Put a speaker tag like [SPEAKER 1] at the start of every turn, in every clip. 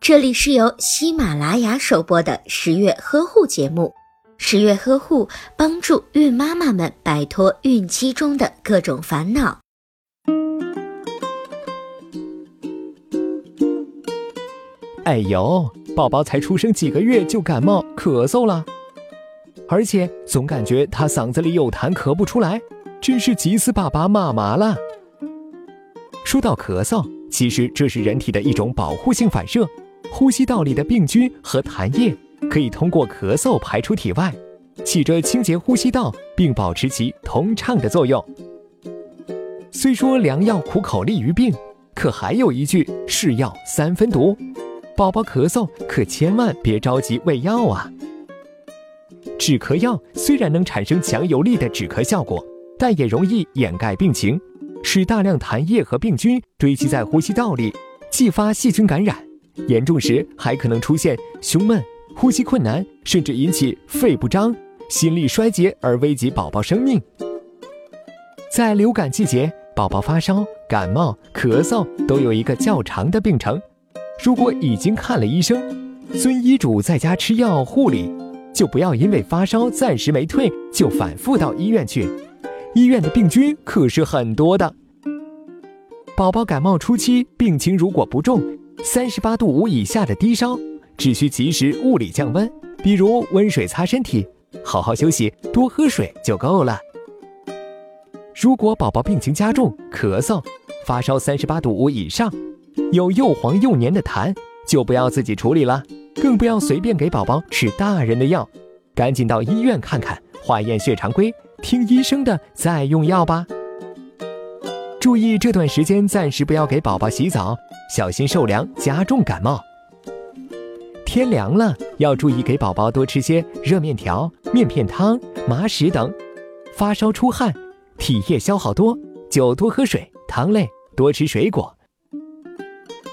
[SPEAKER 1] 这里是由喜马拉雅首播的十月呵护节目。十月呵护帮助孕妈妈们摆脱孕期中的各种烦恼。
[SPEAKER 2] 哎呦，宝宝才出生几个月就感冒咳嗽了，而且总感觉他嗓子里有痰咳不出来，真是急死爸爸妈妈了。说到咳嗽，其实这是人体的一种保护性反射，呼吸道里的病菌和痰液可以通过咳嗽排出体外，起着清洁呼吸道并保持其通畅的作用。虽说良药苦口利于病，可还有一句是药三分毒。宝宝咳嗽，可千万别着急喂药啊！止咳药虽然能产生强有力的止咳效果，但也容易掩盖病情，使大量痰液和病菌堆积在呼吸道里，继发细菌感染。严重时还可能出现胸闷、呼吸困难，甚至引起肺不张、心力衰竭而危及宝宝生命。在流感季节，宝宝发烧、感冒、咳嗽都有一个较长的病程。如果已经看了医生，遵医嘱在家吃药护理，就不要因为发烧暂时没退就反复到医院去。医院的病菌可是很多的。宝宝感冒初期病情如果不重，三十八度五以下的低烧，只需及时物理降温，比如温水擦身体，好好休息，多喝水就够了。如果宝宝病情加重，咳嗽、发烧三十八度五以上。有又黄又黏的痰，就不要自己处理了，更不要随便给宝宝吃大人的药，赶紧到医院看看，化验血常规，听医生的再用药吧。注意这段时间暂时不要给宝宝洗澡，小心受凉加重感冒。天凉了，要注意给宝宝多吃些热面条、面片汤、麻食等。发烧出汗，体液消耗多，就多喝水，汤类多吃水果。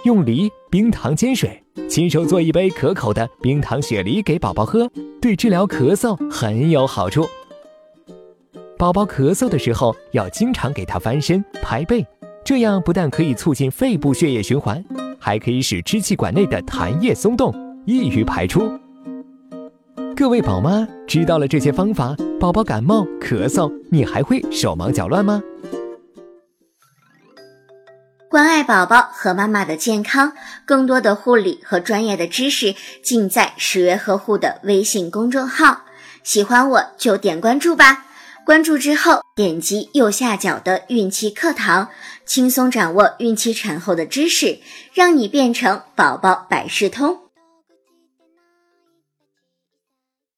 [SPEAKER 2] 用梨、冰糖煎水，亲手做一杯可口的冰糖雪梨给宝宝喝，对治疗咳嗽很有好处。宝宝咳嗽的时候要经常给他翻身、拍背，这样不但可以促进肺部血液循环，还可以使支气管内的痰液松动，易于排出。各位宝妈知道了这些方法，宝宝感冒咳嗽，你还会手忙脚乱吗？
[SPEAKER 1] 关爱宝宝和妈妈的健康，更多的护理和专业的知识尽在十月呵护的微信公众号。喜欢我就点关注吧，关注之后点击右下角的孕期课堂，轻松掌握孕期产后的知识，让你变成宝宝百事通。